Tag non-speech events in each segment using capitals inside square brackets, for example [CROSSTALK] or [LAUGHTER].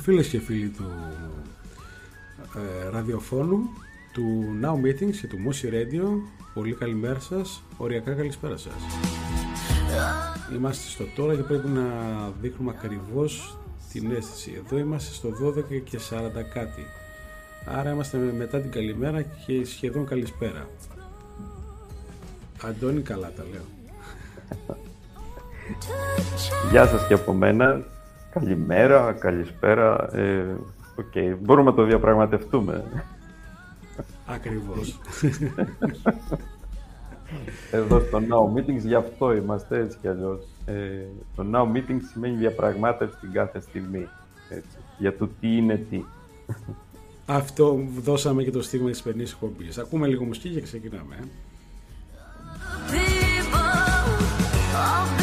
φίλες και φίλοι του ε, ραδιοφώνου του Now Meetings και του Moosey Radio πολύ καλημέρα σας, οριακά καλησπέρα σας. Είμαστε στο τώρα και πρέπει να δείχνουμε ακριβώς την αίσθηση. Εδώ είμαστε στο 12 και 40 κάτι. Άρα είμαστε μετά την καλημέρα και σχεδόν καλησπέρα. Αντώνη καλά τα λέω. Γεια σας και από μένα. Καλημέρα, καλησπέρα. Ε, okay. Μπορούμε να το διαπραγματευτούμε. Ακριβώς. [LAUGHS] Εδώ στο Now Meetings γι' αυτό είμαστε έτσι κι αλλιώς. Ε, το Now Meetings σημαίνει διαπραγμάτευση την κάθε στιγμή. Έτσι, για το τι είναι τι. Αυτό δώσαμε και το στίγμα της περνής εκπομπής. Ακούμε λίγο μουσική και ξεκινάμε. Ε.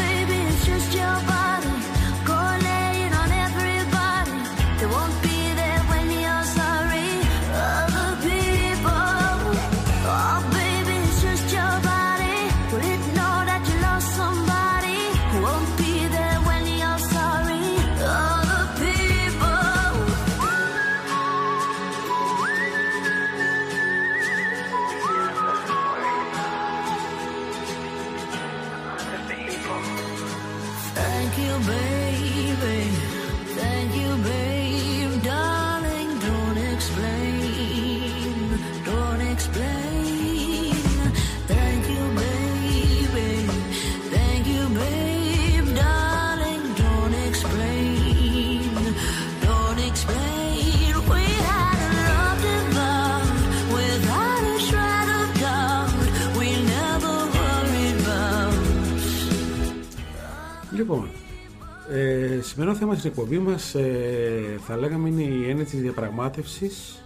θέμα στην εκπομπής μας ε, θα λέγαμε είναι η έννοια της διαπραγμάτευσης.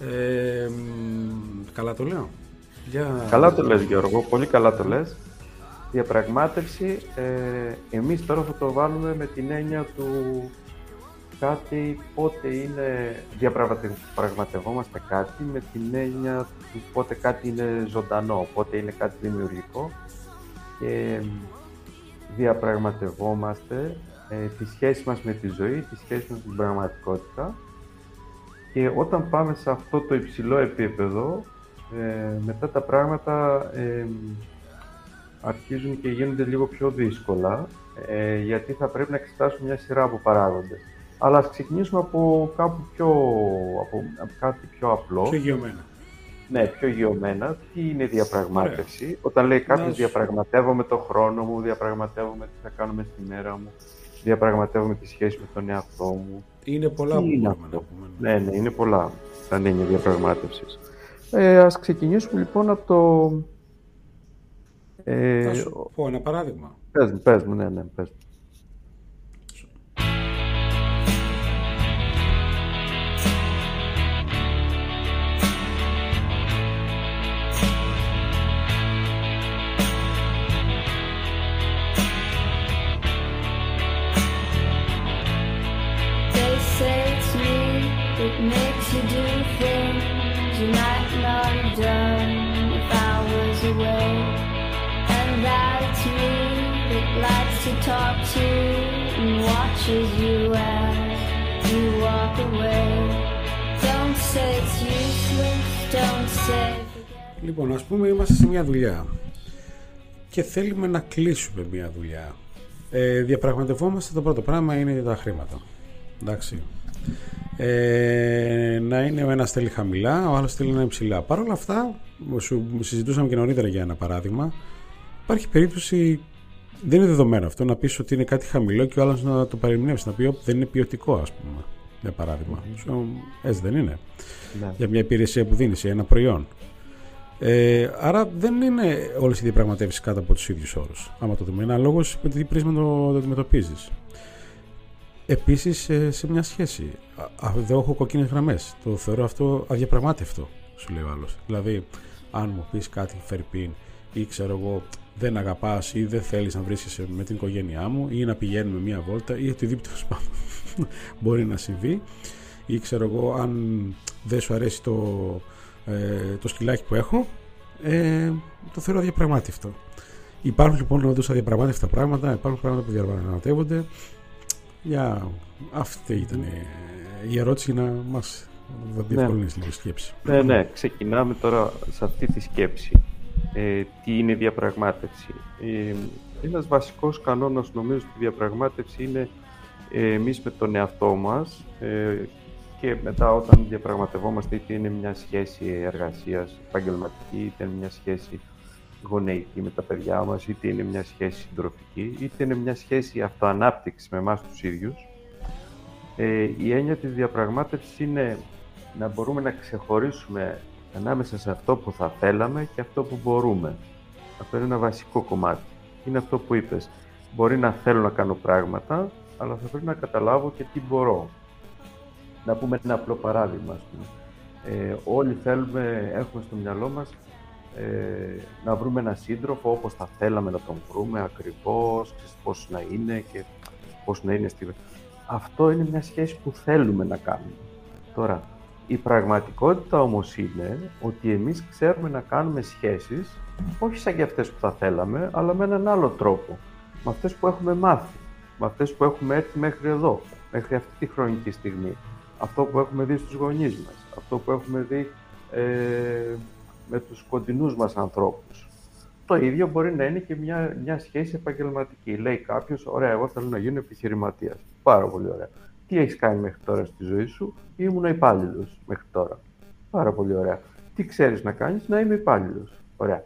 Ε, καλά το λέω. Για... Καλά το λες Γιώργο, πολύ καλά το λες. Διαπραγμάτευση, ε, εμείς τώρα θα το βάλουμε με την έννοια του κάτι πότε είναι, διαπραγματευόμαστε κάτι με την έννοια του πότε κάτι είναι ζωντανό, πότε είναι κάτι δημιουργικό και διαπραγματευόμαστε ε, τη σχέση μας με τη ζωή, τη σχέση μας με την πραγματικότητα και όταν πάμε σε αυτό το υψηλό επίπεδο, ε, μετά τα πράγματα ε, αρχίζουν και γίνονται λίγο πιο δύσκολα, ε, γιατί θα πρέπει να εξετάσουμε μια σειρά από παράγοντες. Αλλά ας ξεκινήσουμε από κάπου πιο, από, από κάτι πιο απλό. Πιο γεωμένα. Ναι, πιο γεωμένα. Τι είναι διαπραγμάτευση; Όταν λέει κάποιος Μας... διαπραγματεύομαι το χρόνο μου, διαπραγματεύομαι τι θα κάνουμε στη μέρα μου, διαπραγματεύομαι τη σχέση με τον εαυτό μου. Είναι πολλά που μπορούμε να πούμε. Ναι, ναι, είναι πολλά τα νέα διαπραγμάτευσης. Ε, ας ξεκινήσουμε λοιπόν από το... Ε, θα σου πω ένα παράδειγμα. Πες μου, πες μου, ναι, ναι, πες μου. Λοιπόν, ας πούμε είμαστε σε μια δουλειά και θέλουμε να κλείσουμε μια δουλειά. Ε, διαπραγματευόμαστε το πρώτο πράγμα είναι τα χρήματα. Εντάξει. Ε, να είναι ο ένας θέλει χαμηλά, ο άλλος θέλει να υψηλά. Παρ' όλα αυτά, σου συζητούσαμε και νωρίτερα για ένα παράδειγμα, υπάρχει περίπτωση δεν είναι δεδομένο αυτό να πεις ότι είναι κάτι χαμηλό και ο άλλος να το παρεμηνεύσει, να πει ότι δεν είναι ποιοτικό, ας πούμε. Για παράδειγμα. Έτσι δεν είναι. Ναι. Για μια υπηρεσία που δίνει, ένα προϊόν. Ε, άρα δεν είναι όλες οι διαπραγματεύσεις κάτω από τους ίδιους όρους. Άμα το δούμε, είναι λόγο με τι πρίσμα το, το αντιμετωπίζεις. Επίσης, ε, σε μια σχέση. Εδώ έχω κοκκίνε γραμμές. Το θεωρώ αυτό αδιαπραγμάτευτο, σου λέει ο άλλος. Δηλαδή, αν μου πεις κάτι, Φερπίν, ή ξέρω εγώ, δεν αγαπάς ή δεν θέλεις να βρίσκεσαι με την οικογένειά μου, ή να πηγαίνουμε μία βόλτα, ή οτιδήποτε [LAUGHS] μπορεί να συμβεί, ή ξέρω εγώ, αν δεν σου αρέσει το, ε, το σκυλάκι που έχω, ε, το θεωρώ αδιαπραγμάτευτο. Υπάρχουν λοιπόν όντως αδιαπραγμάτευτα πράγματα, υπάρχουν πράγματα που διαπραγματεύονται. Για αυτή ήταν η ερώτηση να μας διευκολύνεις ναι. σκέψη. Ναι, ναι. Ξεκινάμε τώρα σε αυτή τη σκέψη. Ε, τι είναι διαπραγμάτευση; Ε, ένας βασικός κανόνας νομίζω στη διαπραγμάτευση είναι ε, εμείς με τον εαυτό μας ε, και μετά όταν διαπραγματευόμαστε είτε είναι μια σχέση εργασίας επαγγελματική, είτε είναι μια σχέση γονεϊκή με τα παιδιά μας, είτε είναι μια σχέση συντροφική, είτε είναι μια σχέση αυτοανάπτυξης με εμάς τους ίδιους. Ε, η έννοια της διαπραγμάτευσης είναι να μπορούμε να ξεχωρίσουμε ανάμεσα σε αυτό που θα θέλαμε και αυτό που μπορούμε. Αυτό είναι ένα βασικό κομμάτι. Είναι αυτό που είπες. Μπορεί να θέλω να κάνω πράγματα, αλλά θα πρέπει να καταλάβω και τι μπορώ. Να πούμε ένα απλό παράδειγμα. Ε, όλοι θέλουμε, έχουμε στο μυαλό μας ε, να βρούμε έναν σύντροφο όπως θα θέλαμε να τον βρούμε ακριβώς, πώς να είναι και πώς να είναι στη... Αυτό είναι μια σχέση που θέλουμε να κάνουμε. Τώρα, η πραγματικότητα όμως είναι ότι εμείς ξέρουμε να κάνουμε σχέσεις όχι σαν και αυτές που θα θέλαμε, αλλά με έναν άλλο τρόπο. Με αυτές που έχουμε μάθει, με αυτές που έχουμε έρθει μέχρι εδώ, μέχρι αυτή τη χρονική στιγμή. Αυτό που έχουμε δει στους γονείς μας, αυτό που έχουμε δει ε, με τους κοντινούς μας ανθρώπους. Το ίδιο μπορεί να είναι και μια, μια σχέση επαγγελματική. Λέει κάποιος, ωραία, εγώ θέλω να γίνω επιχειρηματίας. Πάρα πολύ ωραία. Τι έχεις κάνει μέχρι τώρα στη ζωή σου, ήμουν υπάλληλος μέχρι τώρα. Πάρα πολύ ωραία. Τι ξέρεις να κάνεις, να είμαι υπάλληλος. Ωραία.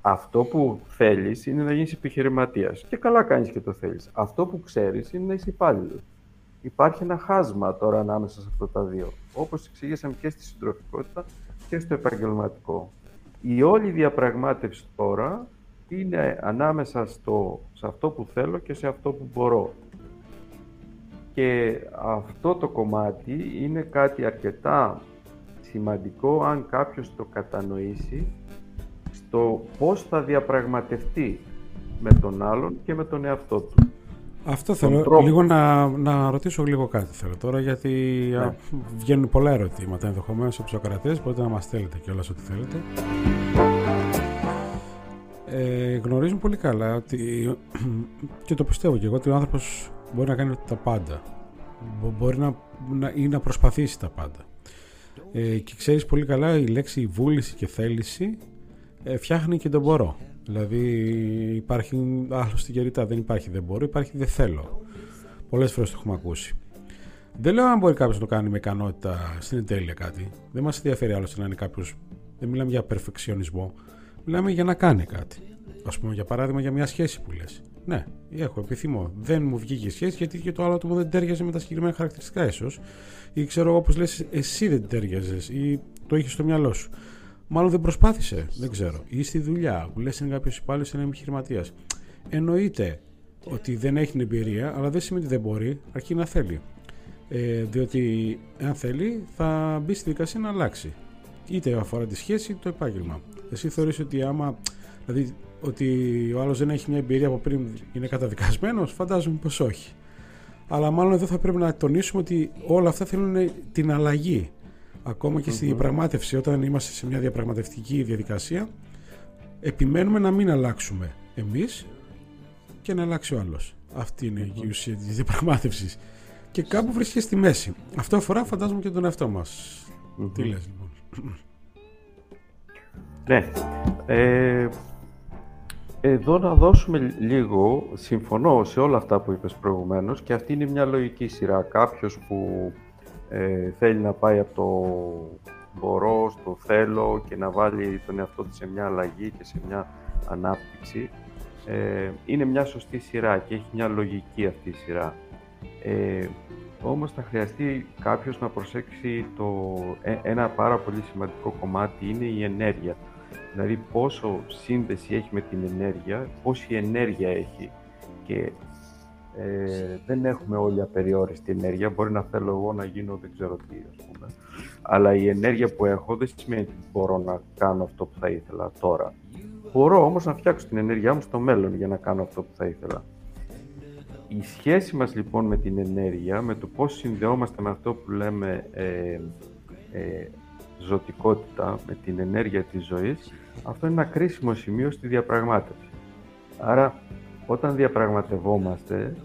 Αυτό που θέλεις είναι να γίνεις επιχειρηματίας. Και καλά κάνεις και το θέλεις. Αυτό που ξέρεις είναι να είσαι υπάλληλος. Υπάρχει ένα χάσμα τώρα ανάμεσα σε αυτά τα δύο. Όπως εξήγησαμε και στη συντροφικότητα και στο επαγγελματικό. Η όλη διαπραγμάτευση τώρα είναι ανάμεσα στο, σε αυτό που θέλω και σε αυτό που μπορώ. Και αυτό το κομμάτι είναι κάτι αρκετά σημαντικό αν κάποιος το κατανοήσει στο πώς θα διαπραγματευτεί με τον άλλον και με τον εαυτό του. Αυτό θέλω λίγο να, να ρωτήσω λίγο κάτι θέλω τώρα γιατί ναι. βγαίνουν πολλά ερωτήματα ενδεχομένως από τους ακρατέ. Μπορείτε να μας στέλνετε κιόλας ό,τι θέλετε. Ε, γνωρίζουν πολύ καλά ότι [CLEARS THROAT] και το πιστεύω κι εγώ ότι ο άνθρωπος μπορεί να κάνει τα πάντα. Μπορεί να, να, ή να προσπαθήσει τα πάντα. Ε, και ξέρεις πολύ καλά η λέξη βούληση και θέληση ε, φτιάχνει και τον μπορώ. Δηλαδή υπάρχει άλλος στην κεριτά, δεν υπάρχει δεν μπορώ, υπάρχει δεν θέλω. Πολλές φορές το έχουμε ακούσει. Δεν λέω αν μπορεί κάποιος να το κάνει με ικανότητα στην τέλεια κάτι. Δεν μας ενδιαφέρει άλλωστε να είναι κάποιος. Δεν μιλάμε για περφεξιονισμό. Μιλάμε για να κάνει κάτι. Α πούμε, για παράδειγμα, για μια σχέση που λες. Ναι, έχω, επιθυμώ. Δεν μου βγήκε σχέση γιατί και το άλλο του μου δεν τέριαζε με τα συγκεκριμένα χαρακτηριστικά, ίσως. Ή ξέρω, όπως λες, εσύ δεν τέριαζες ή το είχες στο μυαλό σου. Μάλλον δεν προσπάθησε. Δεν ξέρω. Ή στη δουλειά που λες είναι κάποιος υπάλληλος, είναι επιχειρηματίας. Εννοείται ότι δεν έχει την εμπειρία, αλλά δεν σημαίνει ότι δεν μπορεί, αρκεί να θέλει. Ε, διότι αν θέλει, θα μπει στη δικασία να αλλάξει. Είτε αφορά τη σχέση είτε το επάγγελμα. Εσύ θεωρείς ότι άμα. Δηλαδή, ότι ο άλλος δεν έχει μια εμπειρία από πριν είναι καταδικασμένος, φαντάζομαι πως όχι. Αλλά μάλλον εδώ θα πρέπει να τονίσουμε ότι όλα αυτά θέλουν την αλλαγή. Ακόμα και στη διαπραγμάτευση, όταν είμαστε σε μια διαπραγματευτική διαδικασία, επιμένουμε να μην αλλάξουμε εμείς και να αλλάξει ο άλλος. Αυτή είναι η ουσία της διαπραγμάτευσης. Και κάπου βρίσκεται στη μέση. Αυτό αφορά φαντάζομαι και τον εαυτό μας. Τι λες λοιπόν; Ναι. Ε, εδώ να δώσουμε λίγο, συμφωνώ σε όλα αυτά που είπες προηγουμένως και αυτή είναι μια λογική σειρά. Κάποιος που ε, θέλει να πάει από το μπορώ στο θέλω και να βάλει τον εαυτό του σε μια αλλαγή και σε μια ανάπτυξη. Ε, είναι μια σωστή σειρά και έχει μια λογική αυτή η σειρά. Ε, όμως θα χρειαστεί κάποιος να προσέξει το, ε, ένα πάρα πολύ σημαντικό κομμάτι είναι η ενέργεια. Δηλαδή πόσο σύνδεση έχει με την ενέργεια, πόση ενέργεια έχει και ε, δεν έχουμε όλοι απεριόριστη ενέργεια. Μπορεί να θέλω εγώ να γίνω δεν ξέρω τι, ας πούμε. Αλλά η ενέργεια που έχω δεν σημαίνει ότι μπορώ να κάνω αυτό που θα ήθελα τώρα. Μπορώ όμως να φτιάξω την ενέργειά μου στο μέλλον για να κάνω αυτό που θα ήθελα. Η σχέση μας λοιπόν με την ενέργεια, με το πώς συνδεόμαστε με αυτό που λέμε ε, ε, ζωτικότητα, με την ενέργεια της ζωής, αυτό είναι ένα κρίσιμο σημείο στη διαπραγμάτευση. Άρα, όταν διαπραγματευόμαστε,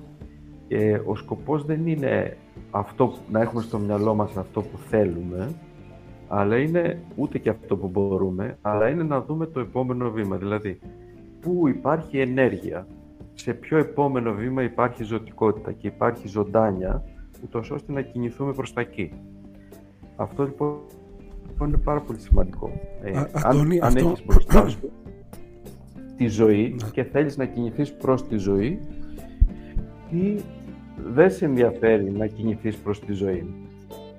Και ο σκοπός δεν είναι αυτό να έχουμε στο μυαλό μας αυτό που θέλουμε, αλλά είναι ούτε και αυτό που μπορούμε, αλλά είναι να δούμε το επόμενο βήμα. Δηλαδή, πού υπάρχει ενέργεια, σε ποιο επόμενο βήμα υπάρχει ζωτικότητα και υπάρχει ζωντάνια, ούτως ώστε να κινηθούμε προς τα εκεί. Αυτό λοιπόν είναι πάρα πολύ σημαντικό. Ε, αν, αν αυτό... έχεις μπροστά σου [COUGHS] τη ζωή ναι. και θέλεις να κινηθείς προς τη ζωή ή δεν σε ενδιαφέρει να κινηθείς προς τη ζωή.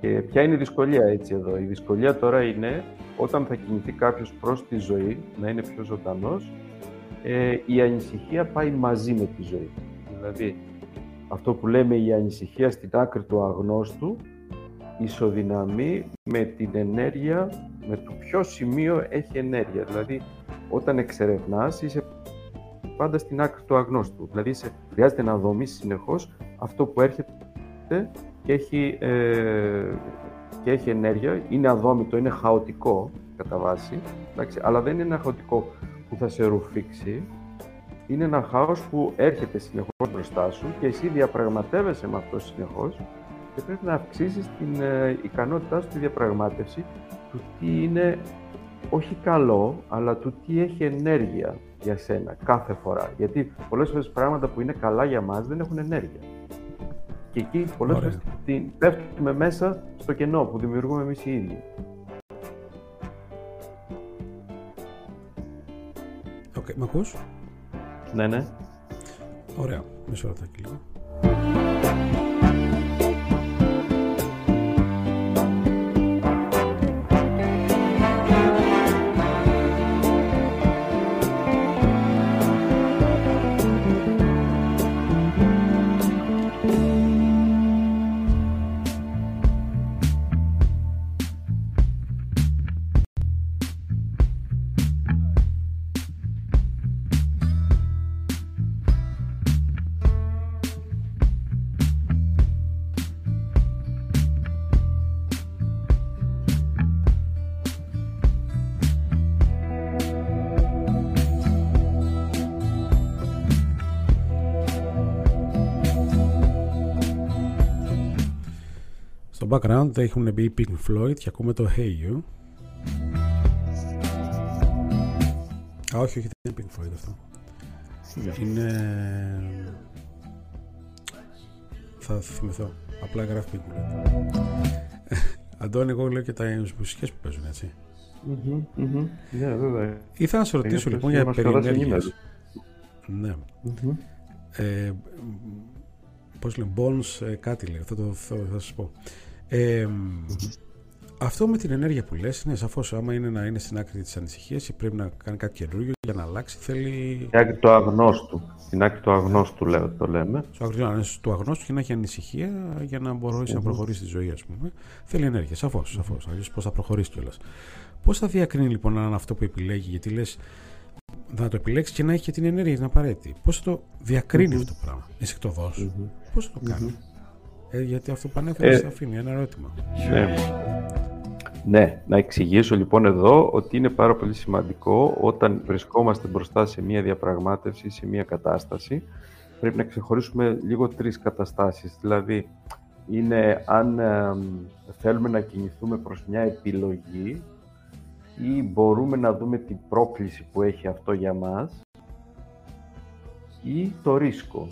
Και ποια είναι η δυσκολία έτσι εδώ. Η δυσκολία τώρα είναι όταν θα κινηθεί κάποιος προς τη ζωή, να είναι πιο ζωντανός, ε, η ανησυχία πάει μαζί με τη ζωή. Δηλαδή, αυτό που λέμε η ανησυχία στην άκρη του αγνώστου ισοδυναμεί με την ενέργεια, με το ποιο σημείο έχει ενέργεια. Δηλαδή, όταν εξερευνάς, είσαι πάντα στην άκρη του αγνώστου. Δηλαδή, σε, χρειάζεται να δομήσεις συνεχώς αυτό που έρχεται και έχει, ε, και έχει ενέργεια. Είναι αδόμητο, είναι χαοτικό κατά βάση, εντάξει, αλλά δεν είναι ένα χαοτικό που θα σε ρουφήξει. Είναι ένα χάος που έρχεται συνεχώς μπροστά σου και εσύ διαπραγματεύεσαι με αυτό συνεχώς και πρέπει να αυξήσεις την ε, ικανότητά σου στη διαπραγμάτευση του τι είναι όχι καλό, αλλά του τι έχει ενέργεια για σένα κάθε φορά. Γιατί πολλές φορές πράγματα που είναι καλά για μας δεν έχουν ενέργεια. Και εκεί πολλές φορές πέφτουμε μέσα στο κενό που δημιουργούμε εμείς οι ίδιοι. OK, okay, με ακούς; Ναι, ναι. Ωραία, μισό λεπτό λίγο. Background έχουν μπει Pink Floyd και ακούμε το Hey You. Α, όχι, όχι, δεν είναι Pink Floyd αυτό. Είναι... Θα θυμηθώ. Απλά γράφει Pink Floyd. Αντώνη, εγώ λέω και τα μουσικές που παίζουν, έτσι. Ναι, βέβαια. Ήθελα να σε ρωτήσω λοιπόν για περιενέργειες. Ναι. Ε, πώς λέμε, Bones, ε, κάτι λέει, θα, το, θα, θα σας πω. Ε, αυτό με την ενέργεια που λες, ναι, σαφώς άμα είναι να είναι στην άκρη της ανησυχίας ή πρέπει να κάνει κάτι καινούργιο για να αλλάξει, θέλει. Στην άκρη του αγνώστου. Στην άκρη του αγνώστου, λέω, το λέμε. Στο άκρη του αγνώστου και να έχει ανησυχία για να μπορέσει να προχωρήσει τη ζωή, ας πούμε. Θέλει ενέργεια, σαφώς. Σαφώς. Αλλιώς πώς θα προχωρήσει κιόλας. Πώς θα διακρίνει λοιπόν αν αυτό που επιλέγει, γιατί λες, να το επιλέξει και να έχει και την ενέργεια την απαραίτητη. Πώς θα το διακρίνει αυτό το πράγμα, ενσυκτοδό, πώς θα το κάνει. Ε, γιατί αυτό που ανέφερε ε, αφήνει ένα ερώτημα. Ναι. ναι, να εξηγήσω λοιπόν εδώ ότι είναι πάρα πολύ σημαντικό όταν βρισκόμαστε μπροστά σε μια διαπραγμάτευση, σε μια κατάσταση, πρέπει να ξεχωρίσουμε λίγο τρεις καταστάσεις. Δηλαδή, είναι αν θέλουμε να κινηθούμε προς μια επιλογή ή μπορούμε να δούμε την πρόκληση που έχει αυτό για μας ή το ρίσκο.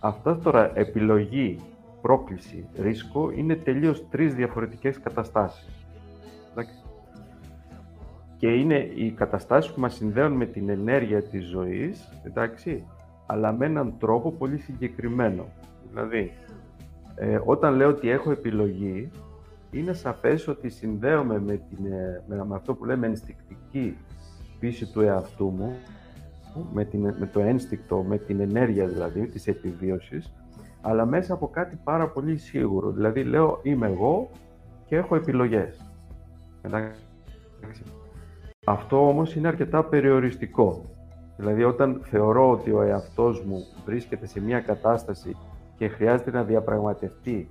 Αυτά τώρα, επιλογή, πρόκληση, ρίσκο, είναι τελείως τρεις διαφορετικές καταστάσεις. Και είναι οι καταστάσεις που μας συνδέουν με την ενέργεια της ζωής, εντάξει, αλλά με έναν τρόπο πολύ συγκεκριμένο. Δηλαδή, ε, όταν λέω ότι έχω επιλογή, είναι σαφές ότι συνδέομαι με, την, ε, με αυτό που λέμε ενστικτική φύση του εαυτού μου, με, την, με το ένστικτο, με την ενέργεια δηλαδή της επιβίωσης, αλλά μέσα από κάτι πάρα πολύ σίγουρο. Δηλαδή λέω είμαι εγώ και έχω επιλογές. Αυτό όμως είναι αρκετά περιοριστικό. Δηλαδή όταν θεωρώ ότι ο εαυτός μου βρίσκεται σε μια κατάσταση και χρειάζεται να διαπραγματευτεί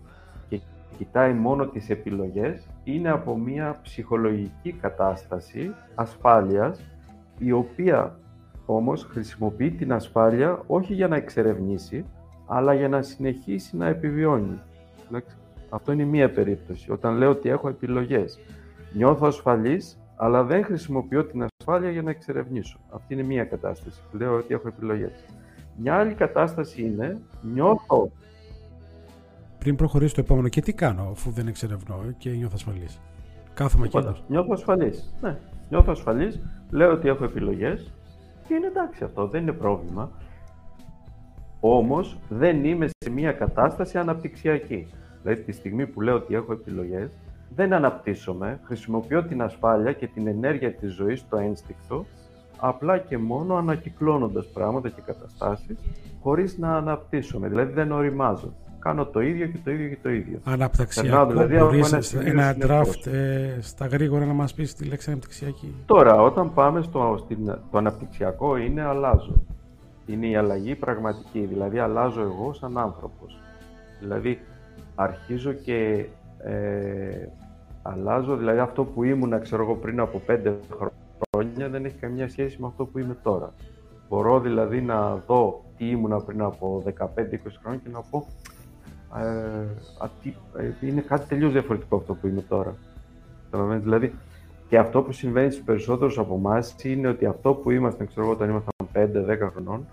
και κοιτάει μόνο τις επιλογές, είναι από μια ψυχολογική κατάσταση ασφάλειας η οποία όμως χρησιμοποιεί την ασφάλεια όχι για να εξερευνήσει, αλλά για να συνεχίσει να επιβιώνει. Αυτό είναι μία περίπτωση. Όταν λέω ότι έχω επιλογές, νιώθω ασφαλής, αλλά δεν χρησιμοποιώ την ασφάλεια για να εξερευνήσω. Αυτή είναι μία κατάσταση. Λέω ότι έχω επιλογές. Μια άλλη κατάσταση είναι, νιώθω... Πριν προχωρήσω το επόμενο, και τι κάνω αφού δεν εξερευνώ και νιώθω ασφαλής; Κάθομαι εκεί. Νιώθω ασφαλής. Ναι, νιώθω ασφαλής, λέω ότι έχω επιλογές και είναι εντάξει αυτό, δεν είναι πρόβλημα. Όμως δεν είμαι σε μια κατάσταση αναπτυξιακή. Δηλαδή τη στιγμή που λέω ότι έχω επιλογές, δεν αναπτύσσομαι, χρησιμοποιώ την ασφάλεια και την ενέργεια της ζωής, το ένστικτο, απλά και μόνο ανακυκλώνοντας πράγματα και καταστάσεις, χωρίς να αναπτύσσομαι, δηλαδή δεν οριμάζω. Κάνω το ίδιο και το ίδιο και το ίδιο. Αναπτυξιακό, δηλαδή, μπορείς ένα, draft ε, στα γρήγορα να μας πεις τη λέξη αναπτυξιακή. Τώρα, όταν πάμε στο, στην, το αναπτυξιακό είναι αλλάζω. Είναι η αλλαγή πραγματική, δηλαδή αλλάζω εγώ σαν άνθρωπος. Δηλαδή, αρχίζω και ε, αλλάζω, δηλαδή αυτό που ήμουν ξέρω εγώ πριν από πέντε χρόνια δεν έχει καμία σχέση με αυτό που είμαι τώρα. Μπορώ δηλαδή να δω τι ήμουν πριν από 15-20 χρόνια και να πω ε, ε, είναι κάτι τελείως διαφορετικό αυτό που είμαι τώρα. Δηλαδή, και αυτό που συμβαίνει στους περισσότερους από εμάς είναι ότι αυτό που ήμασταν, ξέρω εγώ, όταν ήμασταν 5-10 χρονών,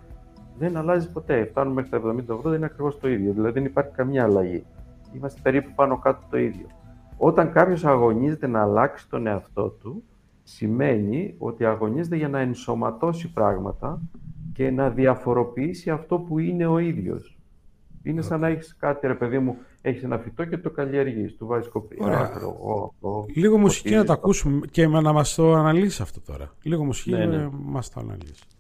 δεν αλλάζει ποτέ. Φτάνουμε μέχρι τα 70-80, είναι ακριβώς το ίδιο. Δηλαδή δεν υπάρχει καμία αλλαγή είμαστε περίπου πάνω κάτω το ίδιο. Όταν κάποιος αγωνίζεται να αλλάξει τον εαυτό του, σημαίνει ότι αγωνίζεται για να ενσωματώσει πράγματα και να διαφοροποιήσει αυτό που είναι ο ίδιος. Είναι σαν να έχεις κάτι, ρε παιδί μου, έχεις ένα φυτό και το καλλιεργείς, του βάζεις κοπριά. Λίγο μουσική να το ακούσουμε και να μας το αναλύσεις αυτό τώρα. Λίγο μουσική ναι, ναι. μας το αναλύσεις.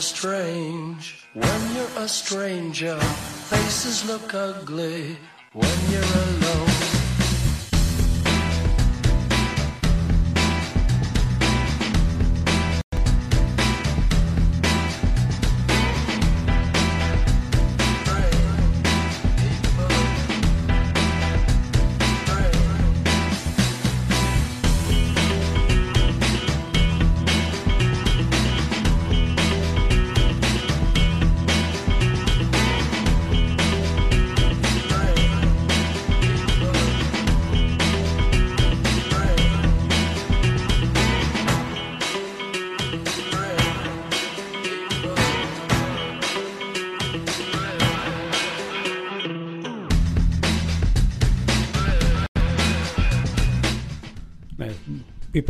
strange when you're a stranger. Faces look ugly when you're alone.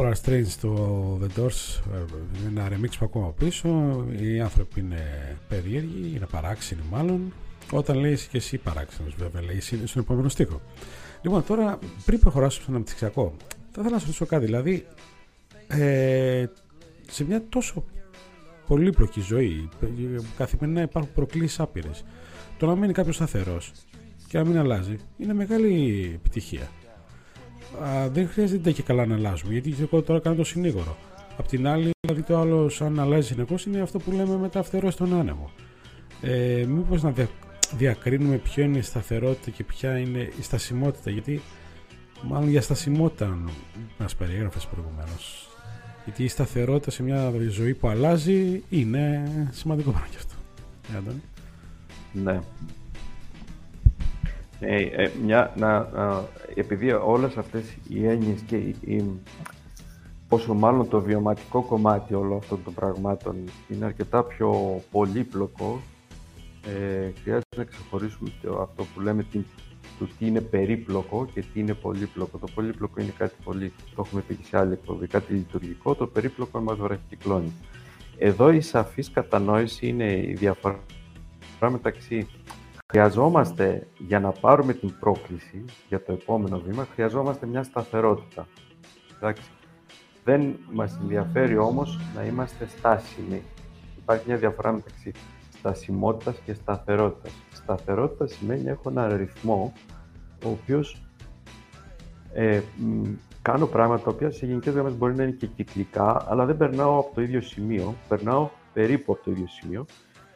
Are strange στο The Doors ένα remix που ακόμα πίσω. Οι άνθρωποι είναι περίεργοι είναι παράξενοι μάλλον. Όταν λέει και εσύ παράξενος βέβαια λέει στον επόμενο στίχο. Λοιπόν τώρα πριν προχωράσουμε στον αναπτυξιακό θα ήθελα να σας ρωτήσω κάτι. Δηλαδή ε, σε μια τόσο πολύπλοκη ζωή καθημερινά υπάρχουν προκλήσεις άπειρες το να μείνει κάποιος σταθερός και να μην αλλάζει είναι μεγάλη επιτυχία α, δεν χρειάζεται και καλά να αλλάζουμε. Γιατί εγώ τώρα κάνω το συνήγορο. Απ' την άλλη, δηλαδή το άλλο, αν αλλάζει συνεχώς, είναι αυτό που λέμε μετά φτερό στον άνεμο. Ε, Μήπως να διακρίνουμε ποιο είναι η σταθερότητα και ποια είναι η στασιμότητα. Γιατί μάλλον για στασιμότητα μα περιέγραφε προηγουμένως. Γιατί η σταθερότητα σε μια ζωή που αλλάζει είναι σημαντικό πράγμα και αυτό. Ναι. Ε, ε, μια, να, να, επειδή όλες αυτές οι έννοιες και οι, Όσο μάλλον το βιωματικό κομμάτι όλων αυτών των πραγμάτων είναι αρκετά πιο πολύπλοκο, ε, χρειάζεται να ξεχωρίσουμε αυτό που λέμε το τι είναι περίπλοκο και τι είναι πολύπλοκο. Το πολύπλοκο είναι κάτι πολύ, το έχουμε πει σε άλλη εκπομπή, κάτι λειτουργικό, το περίπλοκο μας βραχυκυκλώνει. Εδώ η σαφής κατανόηση είναι η διαφορά μεταξύ χρειαζόμαστε για να πάρουμε την πρόκληση για το επόμενο βήμα, χρειαζόμαστε μια σταθερότητα. Εντάξει. Δεν μας ενδιαφέρει όμως να είμαστε στάσιμοι. Υπάρχει μια διαφορά μεταξύ στασιμότητας και σταθερότητας. Σταθερότητα σημαίνει έχω ένα ρυθμό ο οποίος ε, κάνω πράγματα τα οποία σε γενικές γραμμές μπορεί να είναι και κυκλικά, αλλά δεν περνάω από το ίδιο σημείο, περνάω περίπου από το ίδιο σημείο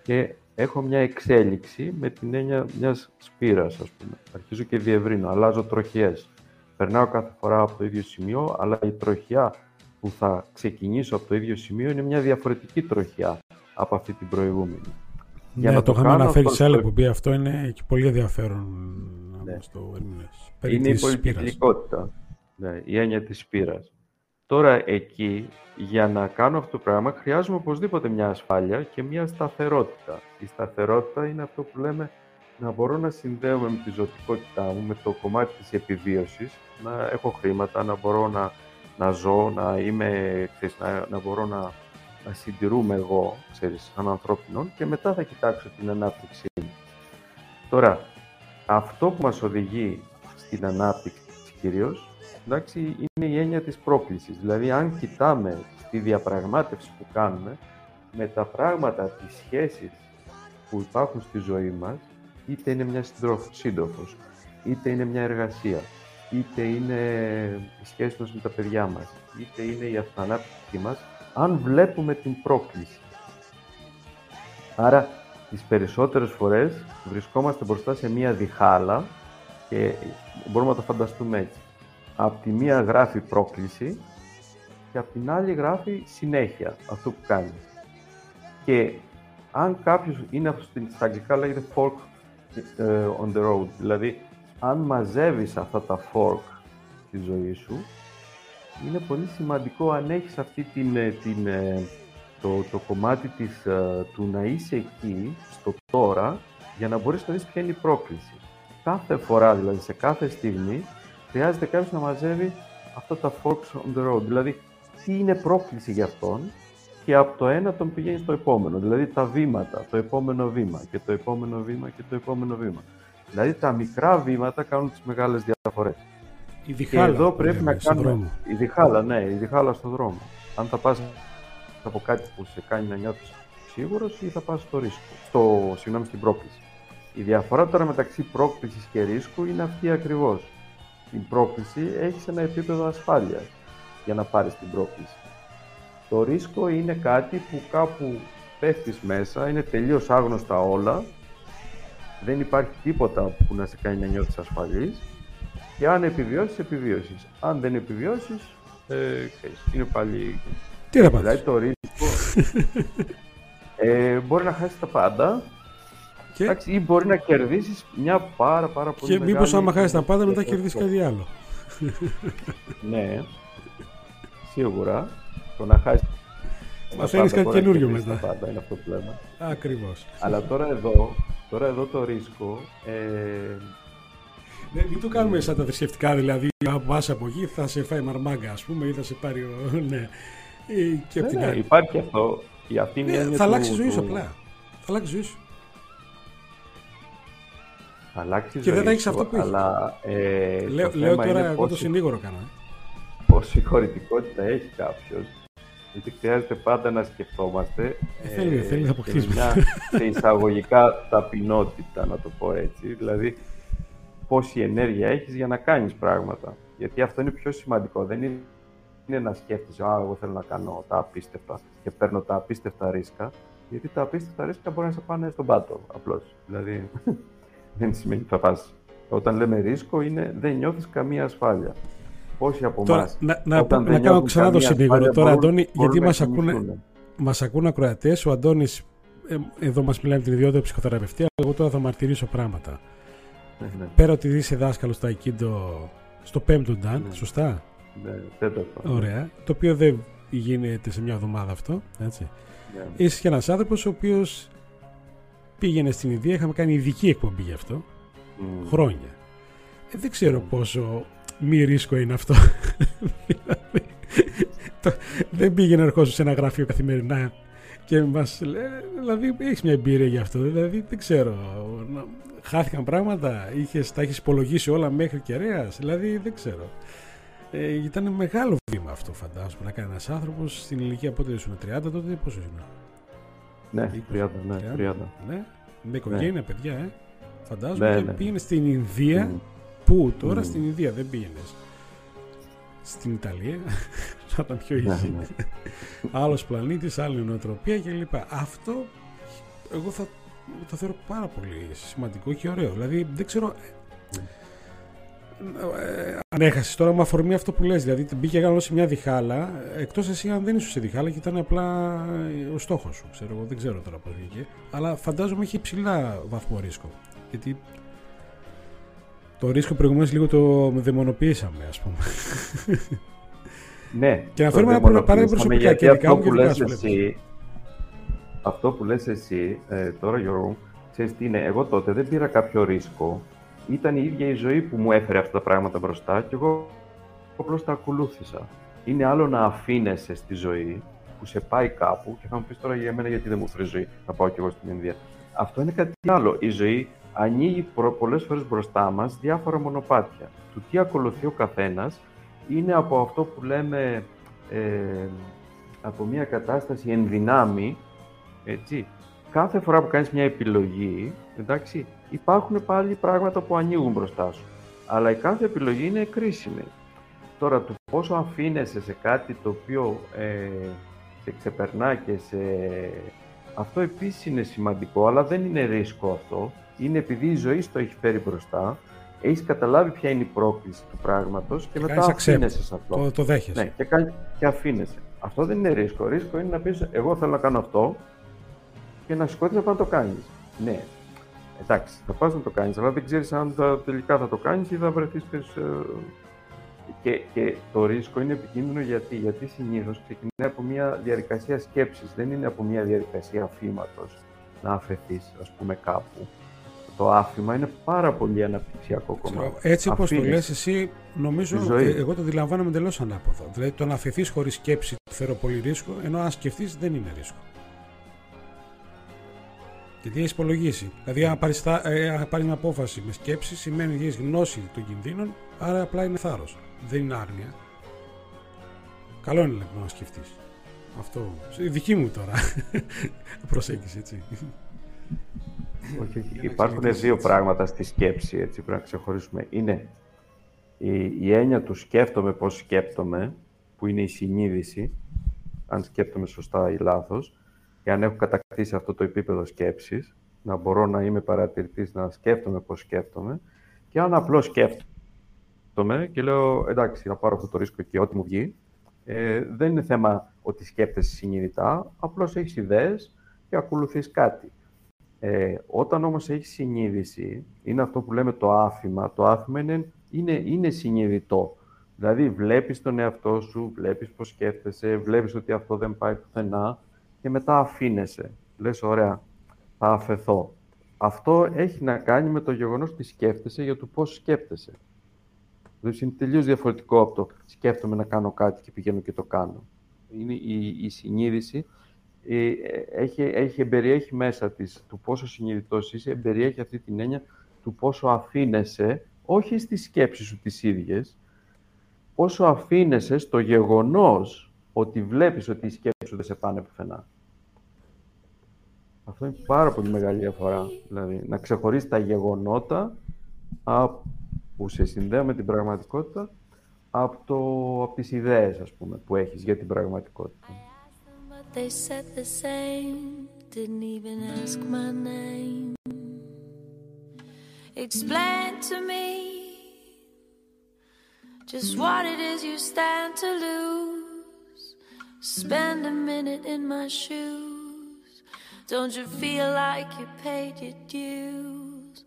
και έχω μια εξέλιξη με την έννοια μιας σπήρας, ας πούμε. Αρχίζω και διευρύνω, αλλάζω τροχιές. Περνάω κάθε φορά από το ίδιο σημείο, αλλά η τροχιά που θα ξεκινήσω από το ίδιο σημείο είναι μια διαφορετική τροχιά από αυτή την προηγούμενη. Ναι, Για το, το είχαμε αναφέρει σε άλλη εκπομπή. Αυτό είναι και πολύ ενδιαφέρον ναι. το Είναι η πολυκυκλικότητα. Ναι, η έννοια της σπήρας. Τώρα εκεί, για να κάνω αυτό το πράγμα, χρειάζομαι οπωσδήποτε μια ασφάλεια και μια σταθερότητα. Η σταθερότητα είναι αυτό που λέμε να μπορώ να συνδέομαι με τη ζωτικότητά μου, με το κομμάτι της επιβίωσης, να έχω χρήματα, να μπορώ να, να ζω, να, είμαι, ξέρεις, να, να μπορώ να, να συντηρούμε εγώ, ξέρεις, σαν ανθρώπινο και μετά θα κοιτάξω την ανάπτυξή μου. Τώρα, αυτό που μας οδηγεί στην ανάπτυξη κυρίως, εντάξει, είναι η έννοια της πρόκλησης. Δηλαδή, αν κοιτάμε τη διαπραγμάτευση που κάνουμε με τα πράγματα, τις σχέσεις που υπάρχουν στη ζωή μας, είτε είναι μια σύντροφος, είτε είναι μια εργασία, είτε είναι η σχέση μας με τα παιδιά μας, είτε είναι η αυτοανάπτυξή μας, αν βλέπουμε την πρόκληση. Άρα, τις περισσότερες φορές βρισκόμαστε μπροστά σε μία διχάλα και μπορούμε να το φανταστούμε έτσι. Απ' τη μία γράφει πρόκληση και απ' την άλλη γράφει συνέχεια αυτό που κάνει. Και αν κάποιος είναι στα αγγλικά λέγεται fork ε, on the road, δηλαδή αν μαζεύεις αυτά τα fork στη ζωή σου, είναι πολύ σημαντικό αν έχεις αυτή την, ε, την, ε, το, το κομμάτι της, ε, του να είσαι εκεί, στο τώρα, για να μπορείς να δεις ποια είναι η πρόκληση. Κάθε φορά, δηλαδή σε κάθε στιγμή, χρειάζεται κάποιος να μαζεύει αυτά τα forks on the road. Δηλαδή, τι είναι πρόκληση για αυτόν και από το ένα τον πηγαίνει στο επόμενο. Δηλαδή, τα βήματα, το επόμενο βήμα και το επόμενο βήμα και το επόμενο βήμα. Δηλαδή, τα μικρά βήματα κάνουν τις μεγάλες διαφορές. Η διχάλα, και εδώ πρέπει να κάνουμε... Η διχάλα, ναι, η διχάλα στον δρόμο. Αν θα πας από κάτι που σε κάνει να νιώθεις σίγουρος ή θα πας στο ρίσκο, στο, συγγνώμη, στην πρόκληση. Η διαφορά τώρα μεταξύ πρόκλησης και ρίσκου είναι αυτή ακριβώς. Την πρόκληση έχεις ένα επίπεδο ασφάλειας για να πάρεις την πρόκληση. Το ρίσκο είναι κάτι που κάπου πέφτεις μέσα, είναι τελείως άγνωστα όλα, δεν υπάρχει τίποτα που να σε κάνει να νιώθεις ασφαλής και αν επιβιώσεις, επιβιώσεις. Αν δεν επιβιώσεις, ε, είναι πάλι τι να Δηλαδή το ρίσκο [LAUGHS] ε, μπορεί να χάσεις τα πάντα και... Εντάξει, ή μπορεί να κερδίσεις μια πάρα πάρα πολύ και μεγάλη... Και μήπως άμα χάσεις τα πάντα μετά κερδίσεις κάτι άλλο. ναι, σίγουρα. Το να χάσει Μαθαίνεις κάτι καινούριο μετά. Τα πάντα, είναι αυτό που λέμε. Ακριβώς. Αλλά τώρα εδώ, τώρα εδώ το ρίσκο ε, ναι, μην το κάνουμε σαν τα θρησκευτικά, δηλαδή αν πας από εκεί θα σε φάει μαρμάγκα, ας πούμε, ή θα σε πάρει. Ο... [LAUGHS] Ναι. Ε, και ναι, ναι, υπάρχει αυτό. Η αυτή ναι, θα αλλάξει η ζωή σου απλά. Θα αλλάξει η ζωή σου. Θα αλλάξει η και ζωή δεν έχεις αυτό που έχει. Αλλά, ε, λέω, λέω τώρα, εγώ το συνήγορο κάνω. Ε. Πόση χωρητικότητα έχει κάποιος. Γιατί χρειάζεται πάντα να σκεφτόμαστε. Ε, θέλει, ε, θέλει να αποκτήσουμε. Μια σε εισαγωγικά ταπεινότητα, να το πω έτσι. Δηλαδή, πόση ενέργεια έχεις για να κάνεις πράγματα. Γιατί αυτό είναι πιο σημαντικό. Δεν είναι να σκέφτεσαι, α, εγώ θέλω να κάνω τα απίστευτα και παίρνω τα απίστευτα ρίσκα, γιατί τα απίστευτα ρίσκα μπορεί να σε πάνε στον πάτο, απλώς. Δηλαδή, δεν σημαίνει ότι θα πας. Όταν λέμε ρίσκο, είναι δεν νιώθεις καμία ασφάλεια. Πόσοι από εμάς. Να, να, να κάνω ξανά το συνήγορο τώρα, Αντώνη, γιατί μας ακούνε, μας ακούνε ακροατές. Ο Αντώνης, ε, εδώ μας μιλάει με την ιδιότητα ψυχοθεραπευτή, αλλά εγώ τώρα θα μαρτυρήσω πράγματα. Ναι, ναι. Πέρα ότι είσαι δάσκαλος στο Aikido στο πέμπτο Dan, ναι. σωστά; Ναι, τέταρτο. Ωραία. Το οποίο δεν γίνεται σε μια εβδομάδα αυτό. Έτσι. Ναι. Είσαι και ένας άνθρωπος ο οποίος πήγαινε στην Ινδία, είχαμε κάνει ειδική εκπομπή γι' αυτό. Χρόνια. Ε, δεν ξέρω πόσο μη ρίσκο είναι αυτό. [LAUGHS] δηλαδή, δεν πήγαινε ερχόσου σε ένα γραφείο καθημερινά και μας λέει, δηλαδή έχεις μια εμπειρία γι' αυτό. Δηλαδή δεν ξέρω. Χάθηκαν πράγματα, είχες, τα έχεις υπολογίσει όλα μέχρι κεραία. Δηλαδή δεν ξέρω. Ε, ήταν μεγάλο βήμα αυτό, φαντάζομαι, να κάνει ένας άνθρωπος στην ηλικία πότε ήσουν 30, τότε πόσο ήσουν. Ναι, 30, ναι, 30. 30. ναι. Με οικογένεια, ναι. παιδιά, ε. Φαντάζομαι ναι, και ναι. πήγαινες στην Ινδία. Mm. Πού τώρα mm. στην Ινδία δεν πήγαινες; Στην Ιταλία [LAUGHS] θα ήταν πιο ναι, easy. Ναι. Άλλος πλανήτης, άλλη νοοτροπία κλπ. Αυτό εγώ θα το θεωρώ πάρα πολύ σημαντικό και ωραίο. Δηλαδή δεν ξέρω. Ε, αν έχασε τώρα με αφορμή αυτό που λες, δηλαδή μπήκε γάλα σε μια διχάλα, εκτός εσύ αν δεν ήσουν σε διχάλα και ήταν απλά ο στόχος σου. Ξέρω, εγώ, δεν ξέρω τώρα πώς βγήκε. Αλλά φαντάζομαι έχει υψηλά βαθμό ρίσκο. Γιατί το ρίσκο προηγουμένως λίγο το δαιμονοποιήσαμε, ας πούμε. [LAUGHS] Ναι. Και να φέρουμε ένα παράδειγμα προσωπικά και δικά μου και δικά σου. Αυτό που λες εσύ, ε, τώρα Γιώργο, ξέρεις τι είναι, εγώ τότε δεν πήρα κάποιο ρίσκο. Ήταν η ίδια η ζωή που μου έφερε αυτά τα πράγματα μπροστά και εγώ απλώς τα ακολούθησα. Είναι άλλο να αφήνεσαι στη ζωή που σε πάει κάπου και θα μου πεις τώρα για μένα γιατί δεν μου φέρεις ζωή να πάω κι εγώ στην Ινδία. Αυτό είναι κάτι άλλο. Η ζωή ανοίγει πολλές φορές μπροστά μας διάφορα μονοπάτια. Του τι ακολουθεί ο καθένας είναι από αυτό που λέμε ε, από μια κατάσταση ενδυνάμει, έτσι. Κάθε φορά που κάνεις μια επιλογή, εντάξει, υπάρχουν πάλι πράγματα που ανοίγουν μπροστά σου. Αλλά η κάθε επιλογή είναι κρίσιμη. Τώρα, το πόσο αφήνεσαι σε κάτι το οποίο ε, σε ξεπερνά και σε... Αυτό επίσης είναι σημαντικό, αλλά δεν είναι ρίσκο αυτό. Είναι επειδή η ζωή στο έχει φέρει μπροστά έχεις καταλάβει ποια είναι η πρόκληση του πράγματος και μετά αφήνεσαι σε αυτό. Το, το δέχεσαι. Ναι, και, και αφήνεσαι. Αυτό δεν είναι ρίσκο. Ρίσκο είναι να πεις: Εγώ θέλω να κάνω αυτό και να σηκώθεις να πάει να το κάνεις. Ναι, εντάξει, θα πας να το κάνεις, αλλά δεν ξέρεις αν θα, τελικά θα το κάνεις ή θα βρεθείς. Ε, και, και το ρίσκο είναι επικίνδυνο γιατί, γιατί συνήθως ξεκινάει από μια διαδικασία σκέψης, δεν είναι από μια διαδικασία αφήματος να αφαιθείς, ας πούμε, κάπου το άφημα είναι πάρα πολύ αναπτυξιακό κομμάτι. Έτσι όπως το λες εσύ, νομίζω, ε, εγώ το αντιλαμβάνομαι εντελώς ανάποδα. Δηλαδή το να αφαιθείς χωρίς σκέψη το θεωρώ πολύ ρίσκο, ενώ αν σκεφτείς δεν είναι ρίσκο. Γιατί έχει υπολογίσει. Δηλαδή, αν πάρεις ε, μια απόφαση με σκέψη, σημαίνει ότι έχεις γνώση των κινδύνων, άρα απλά είναι θάρρος. Δεν είναι άρνια. Καλό είναι λοιπόν να σκεφτείς. Αυτό. Η δική μου τώρα [LAUGHS] προσέγγιση, έτσι. Όχι, Υπάρχουν δύο πράγματα στη σκέψη, έτσι πρέπει να ξεχωρίσουμε. Είναι η, η έννοια του σκέφτομαι πώς σκέπτομαι, που είναι η συνείδηση, αν σκέπτομαι σωστά ή λάθος, και αν έχω κατακτήσει αυτό το επίπεδο σκέψης, να μπορώ να είμαι παρατηρητής, να σκέφτομαι πώς σκέφτομαι, και αν απλώς σκέφτομαι και λέω, εντάξει, να πάρω αυτό το ρίσκο και ό,τι μου βγει, ε, δεν είναι θέμα ότι σκέφτεσαι συνειδητά, απλώς έχεις ιδέες και ακολουθείς κάτι. Ε, όταν όμως έχεις συνείδηση, είναι αυτό που λέμε το άφημα. Το άφημα είναι, είναι, είναι συνειδητό. Δηλαδή βλέπεις τον εαυτό σου, βλέπεις πώς σκέφτεσαι, βλέπεις ότι αυτό δεν πάει πουθενά και μετά αφήνεσαι. Λες, ωραία, θα αφαιθώ. Αυτό έχει να κάνει με το γεγονός ότι σκέφτεσαι για το πώς σκέφτεσαι. Δηλαδή είναι τελείως διαφορετικό από το σκέφτομαι να κάνω κάτι και πηγαίνω και το κάνω. Είναι η, η συνείδηση ε, έχει, έχει, εμπεριέχει μέσα της του πόσο συνειδητός είσαι, εμπεριέχει αυτή την έννοια του πόσο αφήνεσαι, όχι στις σκέψεις σου τις ίδιες, πόσο αφήνεσαι στο γεγονός ότι βλέπεις ότι οι σκέψεις σου δεν σε πάνε πουθενά. Αυτό είναι πάρα πολύ μεγάλη διαφορά. Δηλαδή, να ξεχωρίσει τα γεγονότα που σε συνδέουν με την πραγματικότητα από, το, από τις ιδέες, ας πούμε, που έχεις για την πραγματικότητα. They said the same, didn't even ask my name. Explain to me just what it is you stand to lose. Spend a minute in my shoes. Don't feel like you paid your dues?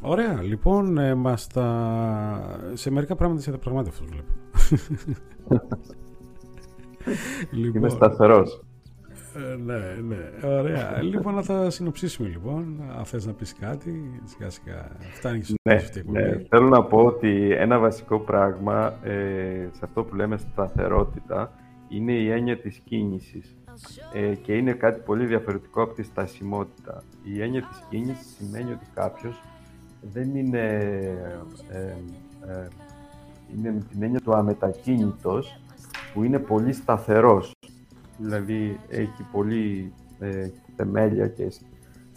Ωραία, λοιπόν, ε, μας τα... σε μερικά πράγματα είσαι τα βλέπω. [LAUGHS] λοιπόν. Είμαι σταθερός. Ε, ναι, ναι, ωραία. λοιπόν, να τα συνοψίσουμε λοιπόν. Αν θες να πεις κάτι, σιγά σιγά φτάνει και ναι, ναι. Θέλω να πω ότι ένα βασικό πράγμα ε, σε αυτό που λέμε σταθερότητα είναι η έννοια της κίνησης ε, και είναι κάτι πολύ διαφορετικό από τη στασιμότητα. Η έννοια της κίνησης σημαίνει ότι κάποιος δεν είναι, ε, ε, είναι με την έννοια του αμετακίνητος που είναι πολύ σταθερός. Δηλαδή έχει πολύ ε, θεμέλια και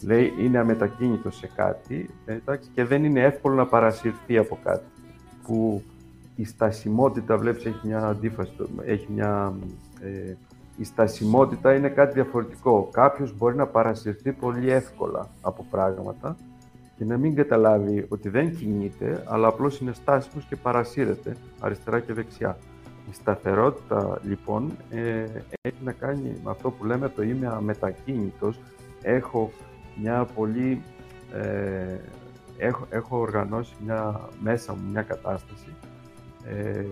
λέει είναι αμετακίνητος σε κάτι εντάξει, και δεν είναι εύκολο να παρασυρθεί από κάτι. Που η στασιμότητα, βλέπεις, έχει μια αντίφαση, έχει μια... Ε, η στασιμότητα είναι κάτι διαφορετικό. Κάποιος μπορεί να παρασυρθεί πολύ εύκολα από πράγματα και να μην καταλάβει ότι δεν κινείται, αλλά απλώς είναι στάσιμος και παρασύρεται αριστερά και δεξιά. Η σταθερότητα λοιπόν ε, έχει να κάνει με αυτό που λέμε το είμαι αμετακίνητος. Έχω μια πολύ... Ε, έχω, έχω οργανώσει μια, μέσα μου μια κατάσταση ε,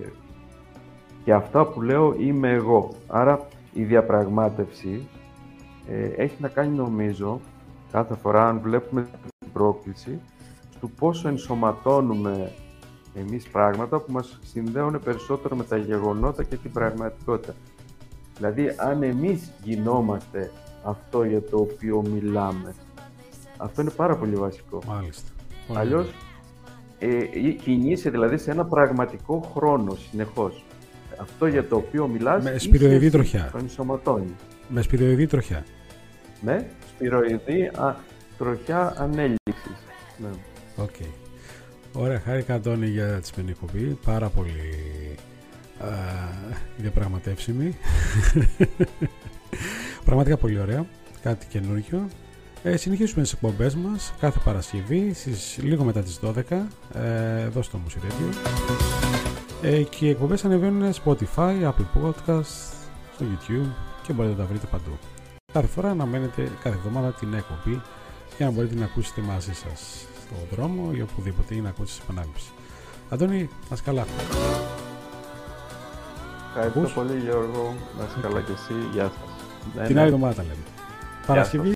και αυτά που λέω είμαι εγώ. Άρα η διαπραγμάτευση ε, έχει να κάνει νομίζω κάθε φορά αν βλέπουμε την πρόκληση στο πόσο ενσωματώνουμε εμείς πράγματα που μας συνδέουν περισσότερο με τα γεγονότα και την πραγματικότητα. Δηλαδή, αν εμείς γινόμαστε αυτό για το οποίο μιλάμε, αυτό είναι πάρα πολύ βασικό. Μάλιστα. Αλλιώς, ε, κινείσαι δηλαδή σε ένα πραγματικό χρόνο συνεχώς. Αυτό για το οποίο μιλάς... Με σπυροειδή τροχιά. Το ενσωματώνεις. Με σπυροειδή τροχιά. Με σπυροειδή α, τροχιά ανέλυξης. Ναι. Okay. Ωραία, χάρηκα Αντώνη για τη σημερινή εκπομπή. Πάρα πολύ α, διαπραγματεύσιμη. [LAUGHS] Πραγματικά πολύ ωραία. Κάτι καινούργιο. Ε, συνεχίσουμε τις εκπομπές μας κάθε Παρασκευή στις, λίγο μετά τις 12 ε, εδώ στο Music ε, και οι εκπομπές ανεβαίνουν Spotify, Apple Podcast, στο YouTube και μπορείτε να τα βρείτε παντού. Κάθε φορά αναμένετε κάθε εβδομάδα την εκπομπή για να μπορείτε να ακούσετε μαζί σας στον δρόμο ή οπουδήποτε ή να ακούσετε επανάληψη. Αντώνη, να είσαι καλά. Ευχαριστώ πολύ Γιώργο, να είσαι καλά και εσύ. Γεια σας. Την άλλη εβδομάδα λέμε. Παρασκευή